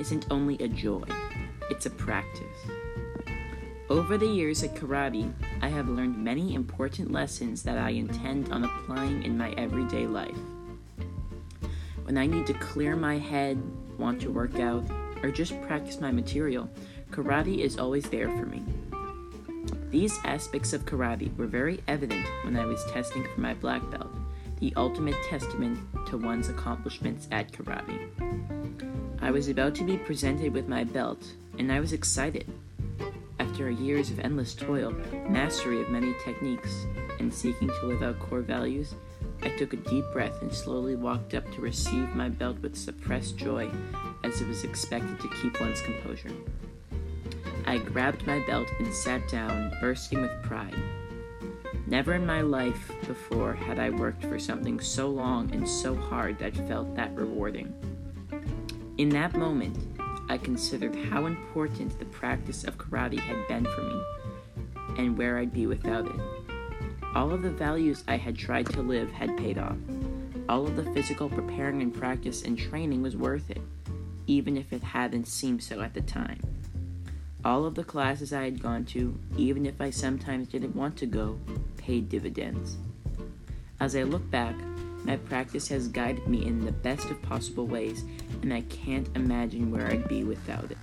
isn't only a joy, it's a practice. Over the years at karate, I have learned many important lessons that I intend on applying in my everyday life. When I need to clear my head, want to work out, or just practice my material, karate is always there for me. These aspects of karate were very evident when I was testing for my black belt, the ultimate testament to one's accomplishments at karate. I was about to be presented with my belt, and I was excited. After years of endless toil, mastery of many techniques, and seeking to live out core values, I took a deep breath and slowly walked up to receive my belt with suppressed joy, as it was expected to keep one's composure. I grabbed my belt and sat down, bursting with pride. Never in my life before had I worked for something so long and so hard that felt that rewarding. In that moment, I considered how important the practice of karate had been for me and where I'd be without it. All of the values I had tried to live had paid off. All of the physical preparing and practice and training was worth it, even if it hadn't seemed so at the time. All of the classes I had gone to, even if I sometimes didn't want to go, paid dividends. As I look back, my practice has guided me in the best of possible ways, and I can't imagine where I'd be without it.